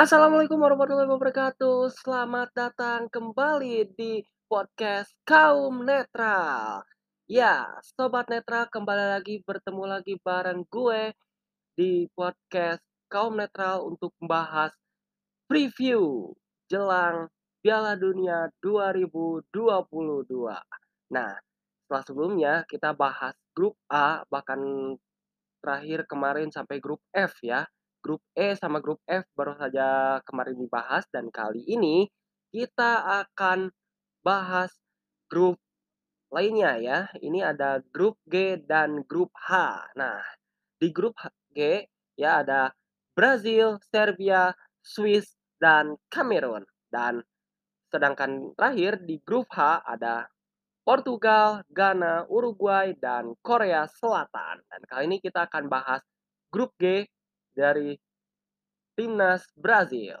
Assalamualaikum warahmatullahi wabarakatuh. Selamat datang kembali di podcast Kaum Netral. Ya, Sobat Netral kembali lagi bertemu lagi bareng gue di podcast Kaum Netral untuk membahas preview jelang Piala Dunia 2022. Nah, setelah sebelumnya kita bahas grup A bahkan terakhir kemarin sampai grup F ya. Grup E sama grup F baru saja kemarin dibahas dan kali ini kita akan bahas grup lainnya ya. Ini ada grup G dan grup H. Nah, di grup G ya ada Brazil, Serbia, Swiss, dan Kamerun. Dan sedangkan terakhir di grup H ada Portugal, Ghana, Uruguay, dan Korea Selatan. Dan kali ini kita akan bahas grup G dari timnas Brazil.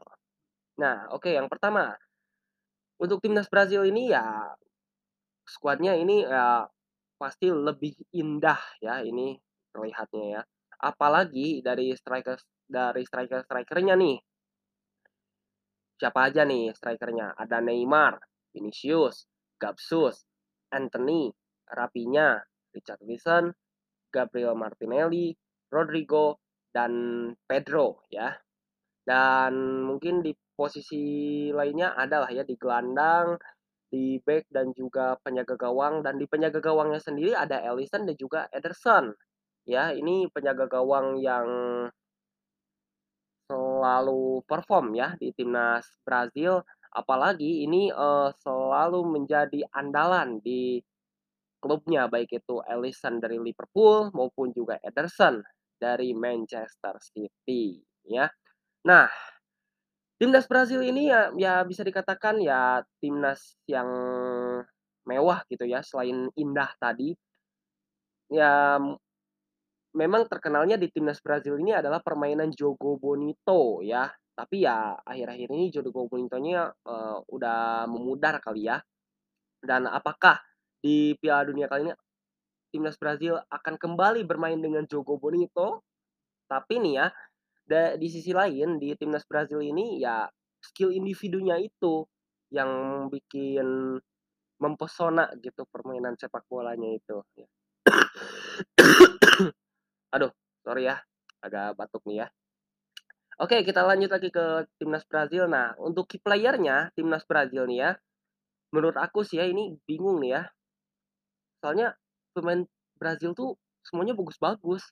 Nah, oke okay, yang pertama. Untuk timnas Brazil ini ya skuadnya ini ya pasti lebih indah ya ini terlihatnya ya. Apalagi dari striker dari striker-strikernya nih. Siapa aja nih strikernya? Ada Neymar, Vinicius, Gabsus, Anthony, Rapinya, Richard Wilson, Gabriel Martinelli, Rodrigo, dan Pedro ya. Dan mungkin di posisi lainnya adalah ya di gelandang, di back dan juga penjaga gawang dan di penjaga gawangnya sendiri ada Ellison dan juga Ederson. Ya, ini penjaga gawang yang selalu perform ya di timnas Brazil apalagi ini uh, selalu menjadi andalan di klubnya baik itu Ellison dari Liverpool maupun juga Ederson dari Manchester City ya. Nah, timnas Brazil ini ya ya bisa dikatakan ya timnas yang mewah gitu ya selain indah tadi. Ya memang terkenalnya di timnas Brazil ini adalah permainan Jogo Bonito ya. Tapi ya akhir-akhir ini Jogo Bonitonya uh, udah memudar kali ya. Dan apakah di Piala Dunia kali ini timnas Brazil akan kembali bermain dengan Jogo Bonito? Tapi nih ya, di sisi lain di timnas Brazil ini ya skill individunya itu yang bikin mempesona gitu permainan sepak bolanya itu. Ya. Aduh, sorry ya, agak batuk nih ya. Oke, kita lanjut lagi ke timnas Brazil. Nah, untuk key playernya timnas Brazil nih ya, menurut aku sih ya ini bingung nih ya. Soalnya pemain Brazil tuh semuanya bagus-bagus.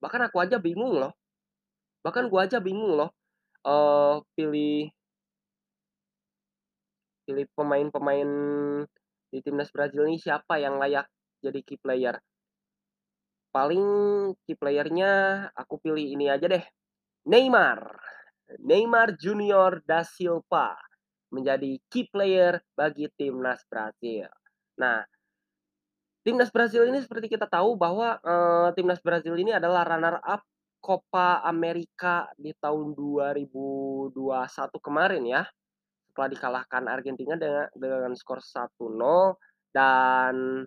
Bahkan aku aja bingung loh. Bahkan gua aja bingung loh. Uh, pilih pilih pemain-pemain di timnas Brazil ini siapa yang layak jadi key player paling key playernya aku pilih ini aja deh. Neymar. Neymar Junior da Silva menjadi key player bagi timnas Brazil. Nah, timnas Brazil ini seperti kita tahu bahwa timnas Brazil ini adalah runner up Copa America di tahun 2021 kemarin ya. Setelah dikalahkan Argentina dengan dengan skor 1-0 dan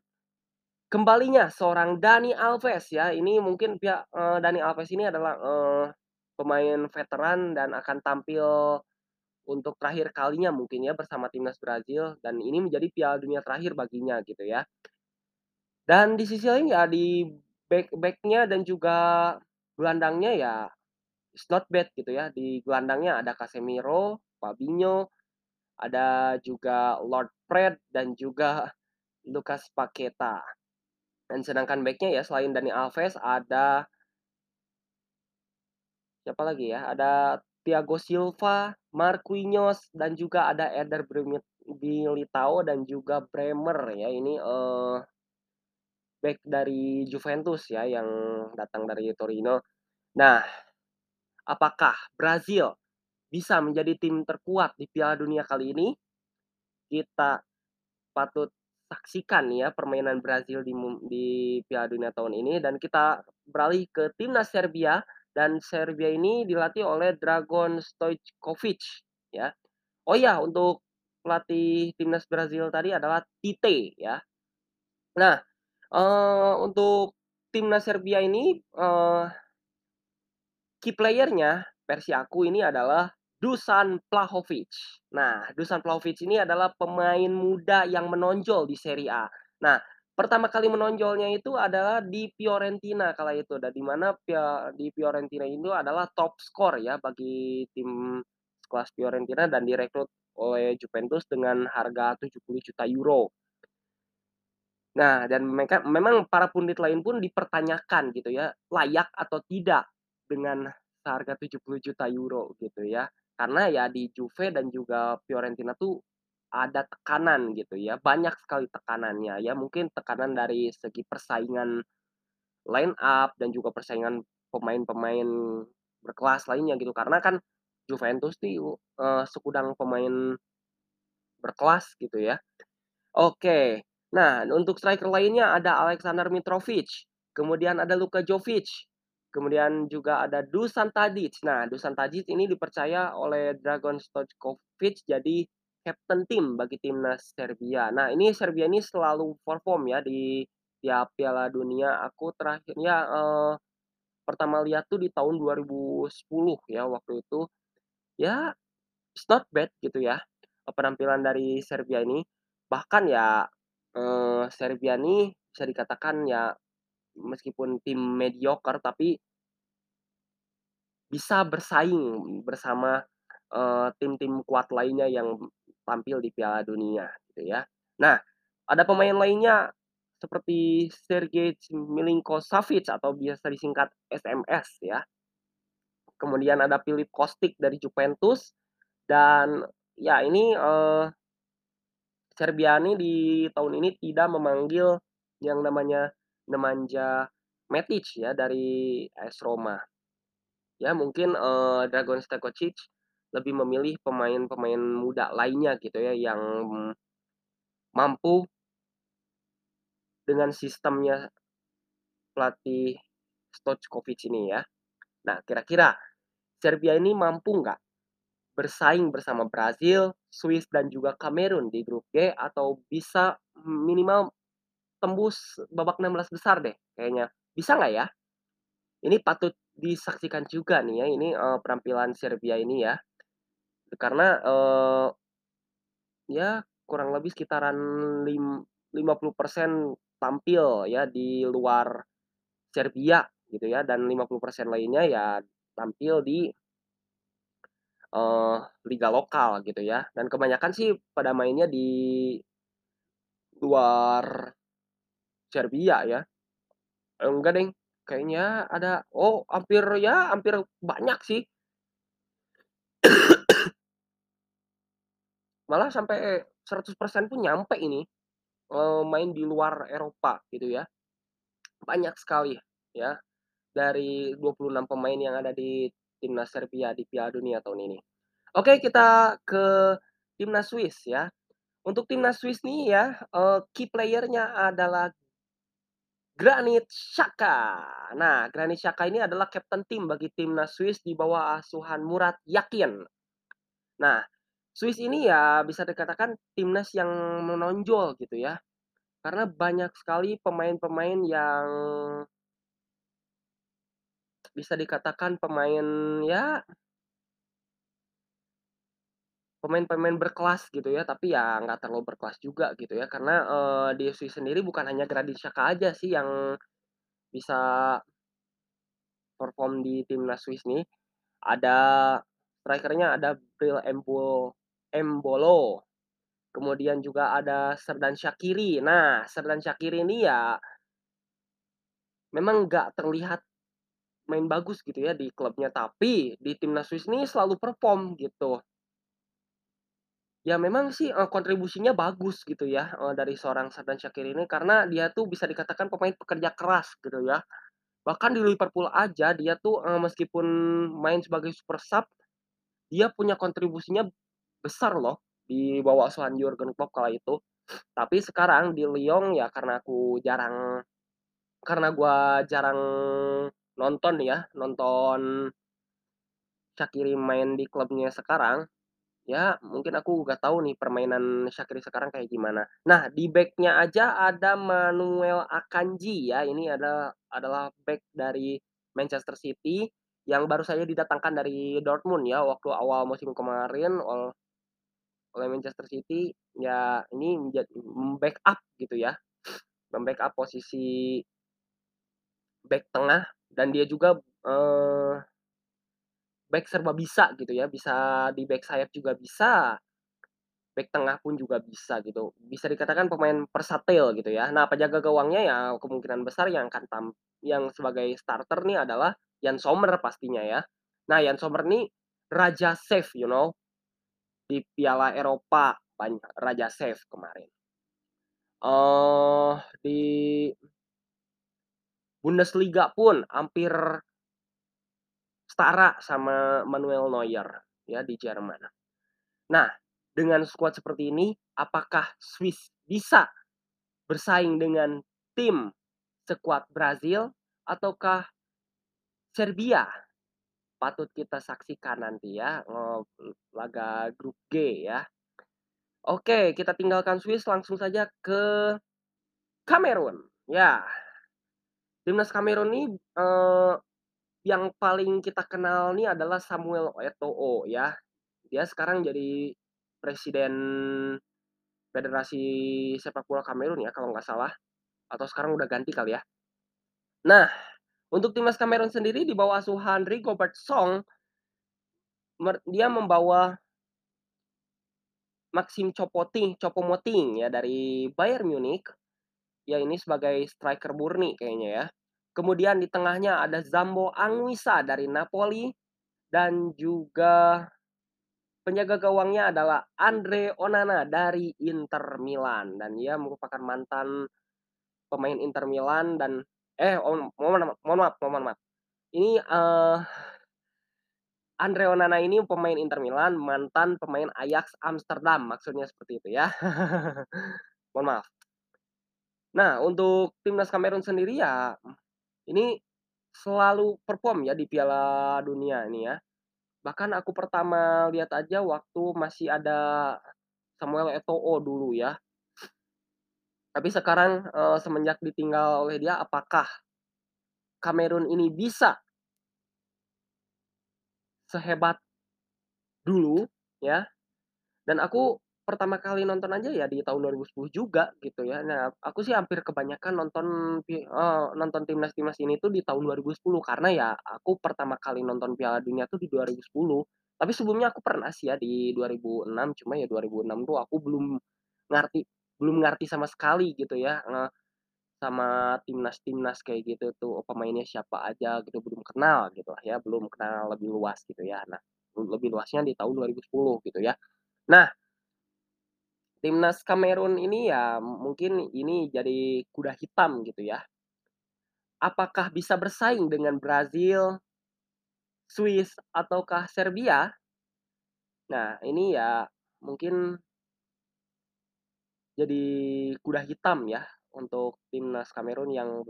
kembalinya seorang Dani Alves ya. Ini mungkin pihak Dani Alves ini adalah pemain veteran dan akan tampil untuk terakhir kalinya mungkin ya bersama timnas Brazil dan ini menjadi Piala Dunia terakhir baginya gitu ya. Dan di sisi lain ya di back backnya dan juga gelandangnya ya it's not bad gitu ya. Di gelandangnya ada Casemiro, Fabinho, ada juga Lord Fred dan juga Lucas Paqueta. Dan sedangkan backnya ya selain Dani Alves ada siapa lagi ya? Ada Thiago Silva, Marquinhos dan juga ada Eder Militao dan juga Bremer ya. Ini uh, back dari Juventus ya yang datang dari Torino. Nah, apakah Brazil bisa menjadi tim terkuat di Piala Dunia kali ini? Kita patut saksikan ya permainan Brazil di di Piala Dunia tahun ini dan kita beralih ke timnas Serbia dan Serbia ini dilatih oleh Dragon Stojkovic ya. Oh ya, untuk pelatih timnas Brazil tadi adalah Tite ya. Nah, untuk timnas Serbia ini uh, key playernya versi aku ini adalah Dusan Vlahovic. Nah, Dusan Vlahovic ini adalah pemain muda yang menonjol di Serie A. Nah, pertama kali menonjolnya itu adalah di Fiorentina kala itu dan di mana di Fiorentina itu adalah top skor ya bagi tim sekelas Fiorentina dan direkrut oleh Juventus dengan harga 70 juta euro. Nah, dan mereka memang para pundit lain pun dipertanyakan gitu ya, layak atau tidak dengan seharga 70 juta euro gitu ya. Karena ya di Juve dan juga Fiorentina tuh ada tekanan gitu ya, banyak sekali tekanannya ya, mungkin tekanan dari segi persaingan line up dan juga persaingan pemain-pemain berkelas lainnya gitu. Karena kan Juventus nih, eee, sekudang pemain berkelas gitu ya. Oke. Nah, untuk striker lainnya ada Aleksandar Mitrovic, kemudian ada Luka Jovic, kemudian juga ada Dusan Tadic. Nah, Dusan Tadic ini dipercaya oleh Dragan Stojkovic jadi kapten tim bagi timnas Serbia. Nah, ini Serbia ini selalu perform ya di tiap Piala Dunia. Aku terakhirnya, eee, pertama lihat tuh di tahun 2010 ya waktu itu. Ya, it's not bad gitu ya, eee, penampilan dari Serbia ini. Bahkan ya, eee, Serbia nih bisa dikatakan ya meskipun tim mediocre tapi bisa bersaing bersama, eee, tim-tim kuat lainnya yang tampil di Piala Dunia gitu ya. Nah, ada pemain lainnya seperti Sergej Milinkosavic atau biasa disingkat SMS ya. Kemudian ada Filip Kostic dari Juventus dan ya ini, eee Serbia ini di tahun ini tidak memanggil yang namanya Nemanja Matic ya dari AS Roma. Ya mungkin, eee, Dragan Stojkovic lebih memilih pemain-pemain muda lainnya gitu ya yang mampu dengan sistemnya pelatih Stojkovic ini ya. Nah, kira-kira Serbia ini mampu nggak bersaing bersama Brazil, Swiss, dan juga Kamerun di grup G atau bisa minimal tembus babak 16 besar deh kayaknya. Bisa nggak ya? Ini patut disaksikan juga nih ya ini, eee, penampilan Serbia ini ya. Karena, eee, ya kurang lebih sekitaran lim 50% tampil ya di luar Serbia gitu ya dan 50% lainnya ya tampil di Eee, liga lokal gitu ya, dan kebanyakan sih pada mainnya di luar Serbia ya. Eee, enggak deng, kayaknya ada oh hampir ya hampir banyak sih. Malah sampai 100% pun nyampe ini, eee, main di luar Eropa gitu ya. Banyak sekali ya, dari 26 pemain yang ada di timnas Serbia di Piala Dunia tahun ini. Oke kita ke timnas Swiss ya. Untuk timnas Swiss nih ya, eee, key player-nya adalah Granit Xhaka. Nah, Granit Xhaka ini adalah kapten tim bagi timnas Swiss di bawah asuhan Murat Yakin. Nah, Swiss ini ya bisa dikatakan timnas yang menonjol gitu ya, karena banyak sekali pemain-pemain yang bisa dikatakan pemain ya pemain-pemain berkelas gitu ya, tapi ya nggak terlalu berkelas juga gitu ya, karena, eee, di Swiss sendiri bukan hanya Granit Xhaka aja sih yang bisa perform di timnas Swiss nih. Ada striker-nya ada Bril Embol Embolo, kemudian juga ada Xherdan Shaqiri. Nah, Xherdan Shaqiri ini ya memang nggak terlihat main bagus gitu ya di klubnya, tapi di timnas Swiss ini selalu perform gitu. Ya memang sih, eee, kontribusinya bagus gitu ya, eee, dari seorang Xherdan Shaqiri ini karena dia tuh bisa dikatakan pemain pekerja keras gitu ya. Bahkan di Liverpool aja dia tuh, eee, meskipun main sebagai super sub, dia punya kontribusinya besar loh di bawah asuhan Jurgen Klopp kala itu. Tapi sekarang di Lyon ya karena aku jarang karena gua jarang nonton ya, nonton Shaqiri main di klubnya sekarang, ya mungkin aku nggak tahu nih permainan Shaqiri sekarang kayak gimana. Nah di back-nya aja ada Manuel Akanji ya, ini adalah adalah back dari Manchester City, yang baru saja didatangkan dari Dortmund ya, waktu awal musim kemarin ol oleh Manchester City, ya ini menjad mem-backup gitu ya, mem-backup posisi back tengah dan dia juga, eee back serba bisa gitu ya, bisa di back sayap juga bisa, back tengah pun juga bisa gitu. Bisa dikatakan pemain versatil gitu ya. Nah, penjaga gawangnya ya kemungkinan besar yang akan tam yang sebagai starter nih adalah Yann Sommer pastinya ya. Nah, Yann Sommer nih raja save you know, di Piala Eropa bany raja save kemarin. Eee, di Bundesliga pun hampir setara sama Manuel Neuer ya di Jerman. Nah, dengan skuad seperti ini, apakah Swiss bisa bersaing dengan tim sekuat Brazil ataukah Serbia? Patut kita saksikan nanti ya, laga grup G ya. Oke, kita tinggalkan Swiss langsung saja ke Kamerun. Ya, timnas Kamerun nih, eee, yang paling kita kenal nih adalah Samuel Eto'o ya. Dia sekarang jadi presiden Federasi Sepak Bola Kamerun ya kalau nggak salah, atau sekarang udah ganti kali ya. Nah, untuk timnas Kamerun sendiri di bawah asuhan Rigobert Song dia membawa Maxime Choupo-Moting Choupo-Moting ya dari Bayern Munich, ya ini sebagai striker murni kayaknya ya. Kemudian di tengahnya ada Zambo Anguissa dari Napoli dan juga penjaga gawangnya adalah Andre Onana dari Inter Milan dan ia merupakan mantan pemain Inter Milan dan eh, mohon mohon maaf mohon maaf. Ini, eee Andre Onana ini pemain Inter Milan, mantan pemain Ajax Amsterdam, maksudnya seperti itu ya. Mohon maaf. Nah, untuk timnas Kamerun sendiri ya, ini selalu perform ya di Piala Dunia ini ya. Bahkan aku pertama lihat aja waktu masih ada Samuel Eto'o dulu ya. Tapi sekarang, eee, semenjak ditinggal oleh dia, apakah Kamerun ini bisa sehebat dulu ya, dan aku pertama kali nonton aja ya di tahun 2010 juga gitu ya. Nah, aku sih hampir kebanyakan nonton eee, nonton timnas-timnas ini tuh di tahun 2010 karena ya aku pertama kali nonton Piala Dunia tuh di 2010. Tapi sebelumnya aku pernah sih ya di 2006, cuma ya 2006 tuh aku belum ngerti belum ngerti sama sekali gitu ya, eee, sama timnas-timnas kayak gitu tuh, pemainnya siapa aja gitu, belum kenal gitu lah ya, belum kenal lebih luas gitu ya. Nah, lebih luasnya di tahun 2010 gitu ya. Nah timnas Kamerun ini ya mungkin ini jadi kuda hitam gitu ya. Apakah bisa bersaing dengan Brazil, Swiss, ataukah Serbia? Nah, ini ya mungkin jadi kuda hitam ya untuk timnas Kamerun yang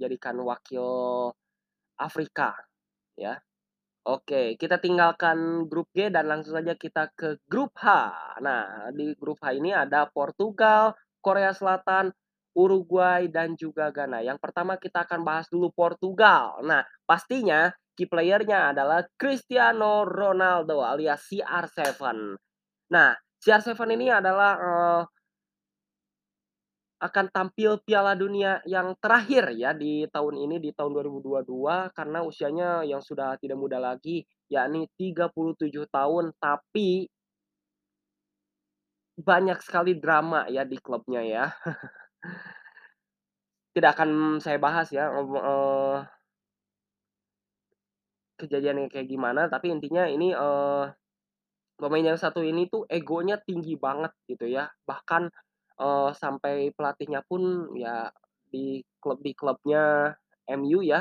jadikan wakil Afrika ya. Oke, kita tinggalkan grup G dan langsung saja kita ke grup H. Nah, di grup H ini ada Portugal, Korea Selatan, Uruguay, dan juga Ghana. Yang pertama kita akan bahas dulu Portugal. Nah, pastinya key player-nya adalah Cristiano Ronaldo alias CR7. Nah, CR7 ini adalah, eee akan tampil Piala Dunia yang terakhir ya di tahun ini, di tahun 2022 karena usianya yang sudah tidak muda lagi, yakni 37 tahun, tapi banyak sekali drama ya di klubnya ya. Tidak akan saya bahas ya, eee eee kejadiannya kayak gimana, tapi intinya ini, eee, pemain yang satu ini tuh egonya tinggi banget gitu ya. Bahkan, eee, sampai pelatihnya pun ya di klub di klubnya MU ya,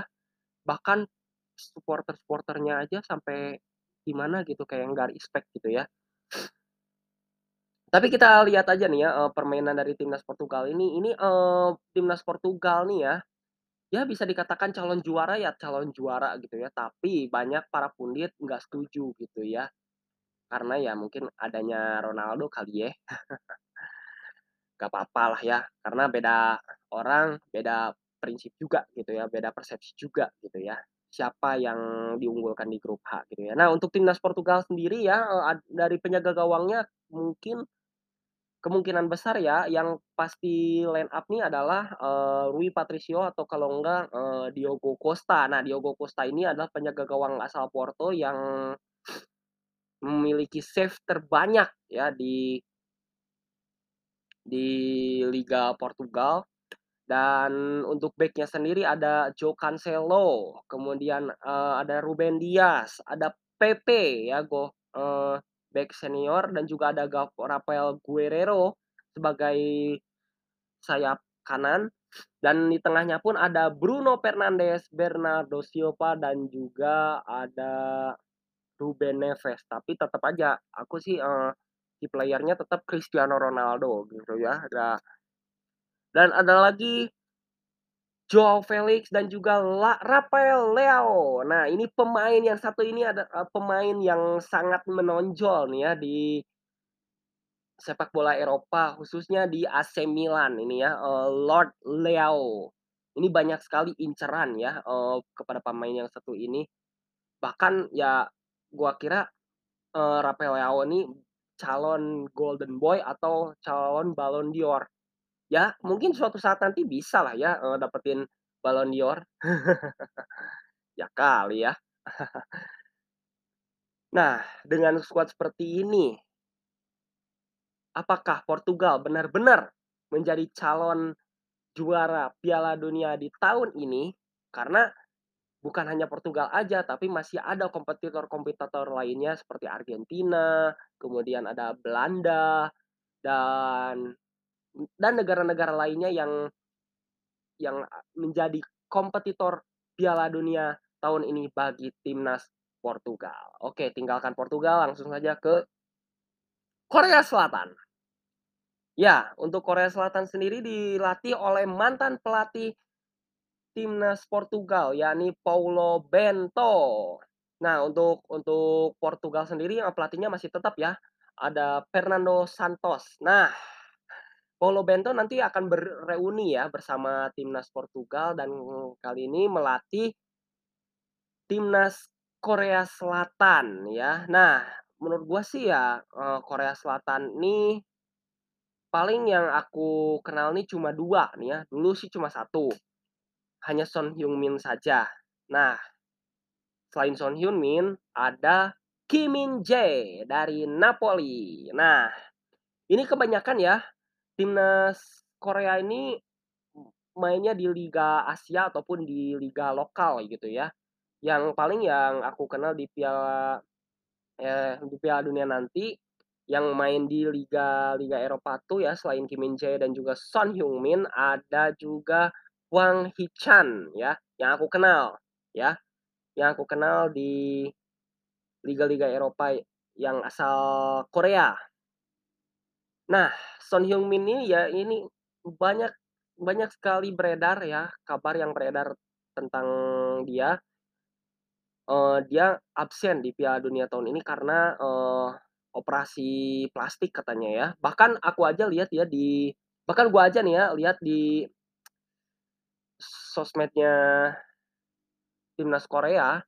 bahkan supporter-supporternya aja sampai gimana gitu, kayak nggak respect gitu ya. Tapi kita lihat aja nih ya, eee, permainan dari timnas Portugal ini. Ini, eee, timnas Portugal nih ya, ya bisa dikatakan calon juara ya calon juara gitu ya, tapi banyak para pundit nggak setuju gitu ya. Karena ya mungkin adanya Ronaldo kali ya. Nggak papalah ya, karena beda orang, beda prinsip juga gitu ya, beda persepsi juga gitu ya. siapa yang diunggulkan di grup H gitu ya. Nah untuk timnas Portugal sendiri ya, ad dari penjaga gawangnya mungkin kemungkinan besar ya yang pasti line up nih adalah, eee, Rui Patricio atau kalau enggak, eee, Diogo Costa. Nah Diogo Costa ini adalah penjaga gawang asal Porto yang memiliki save terbanyak ya di di Liga Portugal. Dan untuk back-nya sendiri ada João Cancelo, kemudian, eee, ada Ruben Dias, ada Pepe ya go eee, back senior dan juga ada Rafael Guerreiro sebagai sayap kanan, dan di tengahnya pun ada Bruno Fernandes, Bernardo Silva, dan juga ada Ruben Neves. Tapi tetep aja aku sih, eee, key player-nya tetap Cristiano Ronaldo gitu ya, da dan ada lagi Joao Felix dan juga la Rafael Leao. Nah ini pemain yang satu ini ada eee, pemain yang sangat menonjol nih ya di sepak bola Eropa khususnya di AC Milan ini ya, eee, Lord Leao. Ini banyak sekali inceran ya, eee, kepada pemain yang satu ini. Bahkan ya gua kira, eee, Rafael Leao ini calon golden boy atau calon Ballon d'Or. Ya mungkin suatu saat nanti bisalah ya, eee, dapetin Ballon d'Or. Ya kali ya. Nah, dengan skuad seperti ini apakah Portugal benar-benar menjadi calon juara Piala Dunia di tahun ini? Karena bukan hanya Portugal aja, tapi masih ada kompetitor-kompetitor lainnya seperti Argentina, kemudian ada Belanda, dan dan negara-negara lainnya yang yang menjadi kompetitor Piala Dunia tahun ini bagi timnas Portugal. Oke, tinggalkan Portugal langsung saja ke Korea Selatan. Ya, untuk Korea Selatan sendiri dilatih oleh mantan pelatih timnas Portugal, yakni Paulo Bento. Nah, untuk untuk Portugal sendiri, eee, pelatihnya masih tetap ya, ada Fernando Santos. Nah, Paulo Bento nanti akan bereuni ya bersama timnas Portugal dan kali ini melatih timnas Korea Selatan ya. Nah, menurut gua sih ya, eee, Korea Selatan nih paling yang aku kenal nih cuma 2 nih ya, dulu sih cuma 1, hanya Son Heung-min saja. Nah, selain Son Heung-min, ada Kim Min-jae dari Napoli. Nah, ini kebanyakan ya, timnas Korea ini mainnya di liga Asia ataupun di liga lokal gitu ya. Yang paling yang aku kenal di Piala eee, di Piala Dunia nanti, yang main di liga-liga Eropa tuh ya selain Kim Min-jae dan juga Son Heung-min, ada juga Hwang Hee-chan ya, yang aku kenal ya, yang aku kenal di liga-liga Eropa yang asal Korea. Nah, Son Heung-min ini ya ini banyak banyak sekali beredar ya, kabar yang beredar tentang dia eee, dia absen di Piala Dunia tahun ini karena, eee, operasi plastik katanya ya. Bahkan aku aja lihat ya di bahkan gua aja nih ya lihat di sosmednya timnas Korea,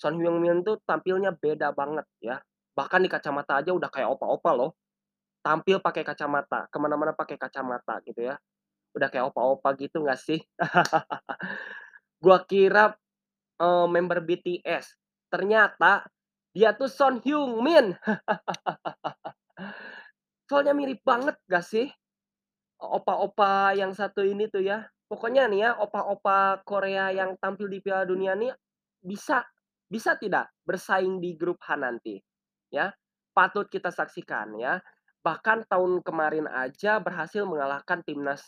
Son Heung-min tuh tampilnya beda banget ya. Bahkan di kacamata aja udah kayak opa-opa loh. Tampil pakai kacamata, ke mana-mana pakai kacamata gitu ya. Udah kayak opa-opa gitu nggak sih? Gua kira, eee, member BTS, ternyata dia tuh Son Heung-min. Soalnya mirip banget nggak sih? Opa-opa yang satu ini tuh ya. Pokoknya nih ya, opa-opa Korea yang tampil di Piala Dunia nih, bisa bisa tidak bersaing di grup H nanti, ya. Patut kita saksikan ya. Bahkan tahun kemarin aja berhasil mengalahkan timnas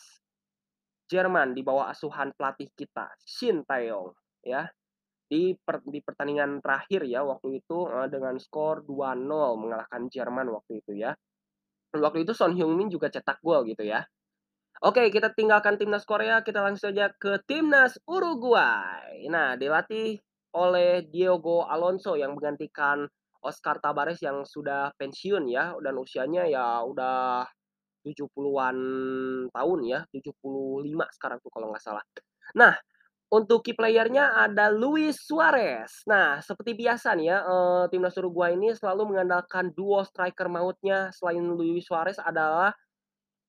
Jerman di bawah asuhan pelatih kita, Shin Tae-yong ya. Di per di pertandingan terakhir ya waktu itu, eee, dengan skor 2-0 mengalahkan Jerman waktu itu ya. Waktu itu Son Heung-min juga cetak gol gitu ya. Oke, kita tinggalkan timnas Korea, kita langsung saja ke timnas Uruguay. Nah, dilatih oleh Diego Alonso yang menggantikan Oscar Tabares yang sudah pensiun ya, dan usianya ya udah 70-an tahun ya, 75 sekarang tuh kalau nggak salah. Nah, Untuk key player-nya ada Luis Suarez. Nah, seperti biasa nih ya, eee, timnas Uruguay ini selalu mengandalkan duo striker mautnya selain Luis Suarez adalah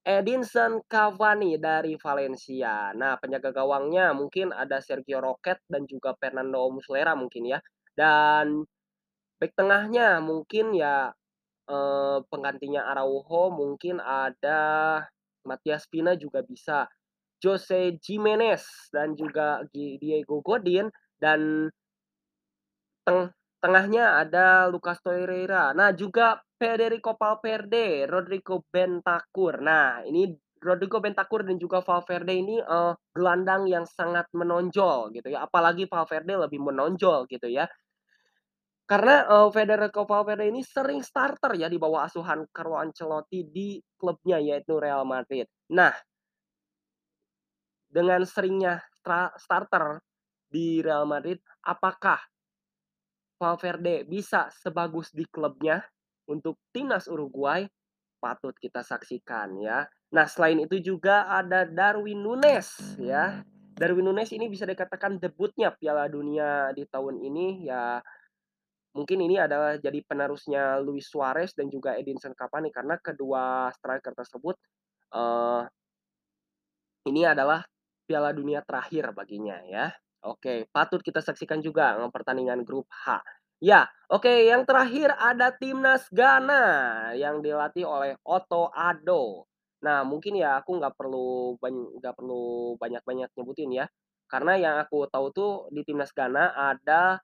Edinson Cavani dari Valencia. Nah, penjaga gawangnya mungkin ada Sergio Roquette dan juga Fernando Muslera mungkin ya. Dan bek tengahnya mungkin ya, eee, penggantinya Araujo mungkin ada Matias Vina juga bisa, Jose Gimenez dan juga Diego Godin dan teng tengahnya ada Lucas Torreira. Nah, juga Federico Valverde, Rodrigo Bentancur. Nah, ini Rodrigo Bentancur dan juga Valverde ini, eee, gelandang yang sangat menonjol gitu ya, apalagi Valverde lebih menonjol gitu ya. Karena, eee, Federico Valverde ini sering starter ya di bawah asuhan Carlo Ancelotti di klubnya yaitu Real Madrid. Nah dengan seringnya starter di Real Madrid, apakah Valverde bisa sebagus di klubnya untuk timnas Uruguay? Patut kita saksikan ya. Nah, selain itu juga ada Darwin Núñez ya. Darwin Núñez ini bisa dikatakan debutnya Piala Dunia di tahun ini ya, mungkin ini adalah jadi penerusnya Luis Suarez dan juga Edinson Cavani karena kedua striker tersebut, eee ini adalah Piala Dunia terakhir baginya ya. Oke, patut kita saksikan juga pertandingan grup H. Ya, oke yang terakhir ada timnas Ghana yang dilatih oleh Otto Addo. Nah, mungkin ya aku nggak perlu nggak perlu banyak-banyak nyebutin ya, karena yang aku tahu tuh di timnas Ghana ada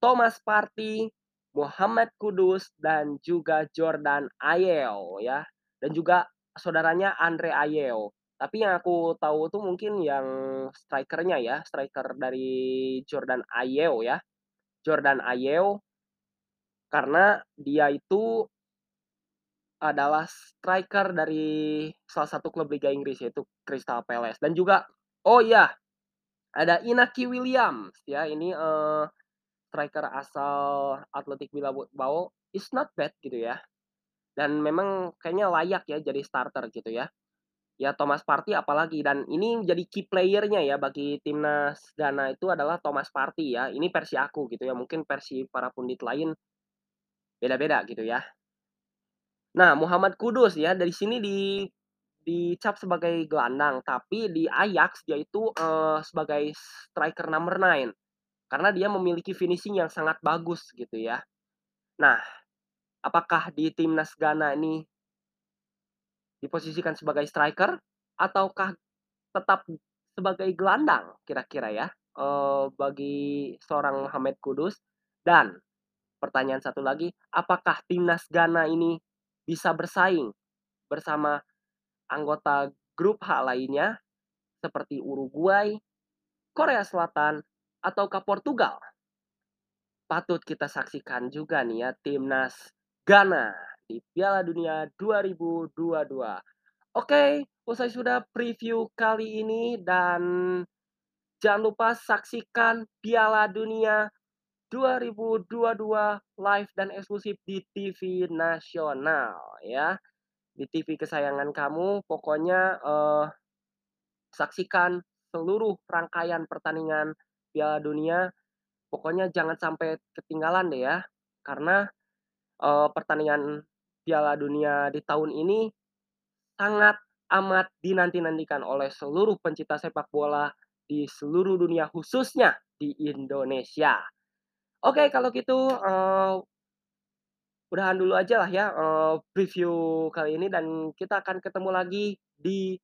Thomas Partey, Muhammad Kudus, dan juga Jordan Ayew ya, dan juga saudaranya Andre Ayew. Tapi yang aku tahu tuh mungkin yang striker-nya ya, striker dari Jordan Ayew ya, Jordan Ayew karena dia itu adalah striker dari salah satu klub Liga Inggris yaitu Crystal Palace. Dan juga oh iya, ada Inaki Williams ya. Ini, eee, striker asal Athletic Bilbao. Is not bad gitu ya, dan memang kayaknya layak ya jadi starter gitu ya. Ya Thomas Partey apalagi. Dan ini jadi key player-nya ya bagi timnas Ghana itu adalah Thomas Partey ya, ini versi aku gitu ya, mungkin versi para pundit lain beda-beda gitu ya. Nah, Muhammad Kudus ya dari sini di dicap sebagai gelandang, tapi di Ajax dia itu, eee, sebagai striker number nine. Karena dia memiliki finishing yang sangat bagus gitu ya. Nah, apakah di timnas Ghana ini diposisikan sebagai striker ataukah tetap sebagai gelandang kira-kira ya, bagi seorang Muhammad Kudus? Dan pertanyaan satu lagi, apakah timnas Ghana ini bisa bersaing bersama anggota grup H lainnya seperti Uruguay, Korea Selatan, ataukah Portugal? Patut kita saksikan juga nih ya timnas Ghana di Piala Dunia 2022. Oke, usai sudah preview kali ini dan jangan lupa saksikan Piala Dunia 2022 live dan eksklusif di TV nasional ya, di TV kesayangan kamu pokoknya, eee, saksikan seluruh rangkaian pertandingan Piala Dunia, pokoknya jangan sampai ketinggalan deh ya, karena, eee, pertandingan Piala Dunia di tahun ini sangat amat dinanti-nantikan oleh seluruh pencinta sepak bola di seluruh dunia, khususnya di Indonesia. Oke kalau gitu, eee udahan dulu ajalah ya, eee, preview kali ini dan kita akan ketemu lagi di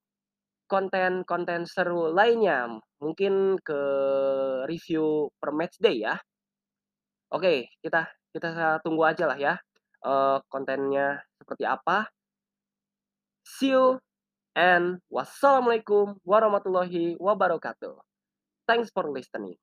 konten-konten seru lainnya, mungkin ke review per matchday ya. Oke, kita kita tunggu ajalah ya, eee, kontennya seperti apa. See you and wassalamualaikum warahmatullahi wabarakatuh. Thanks for listening.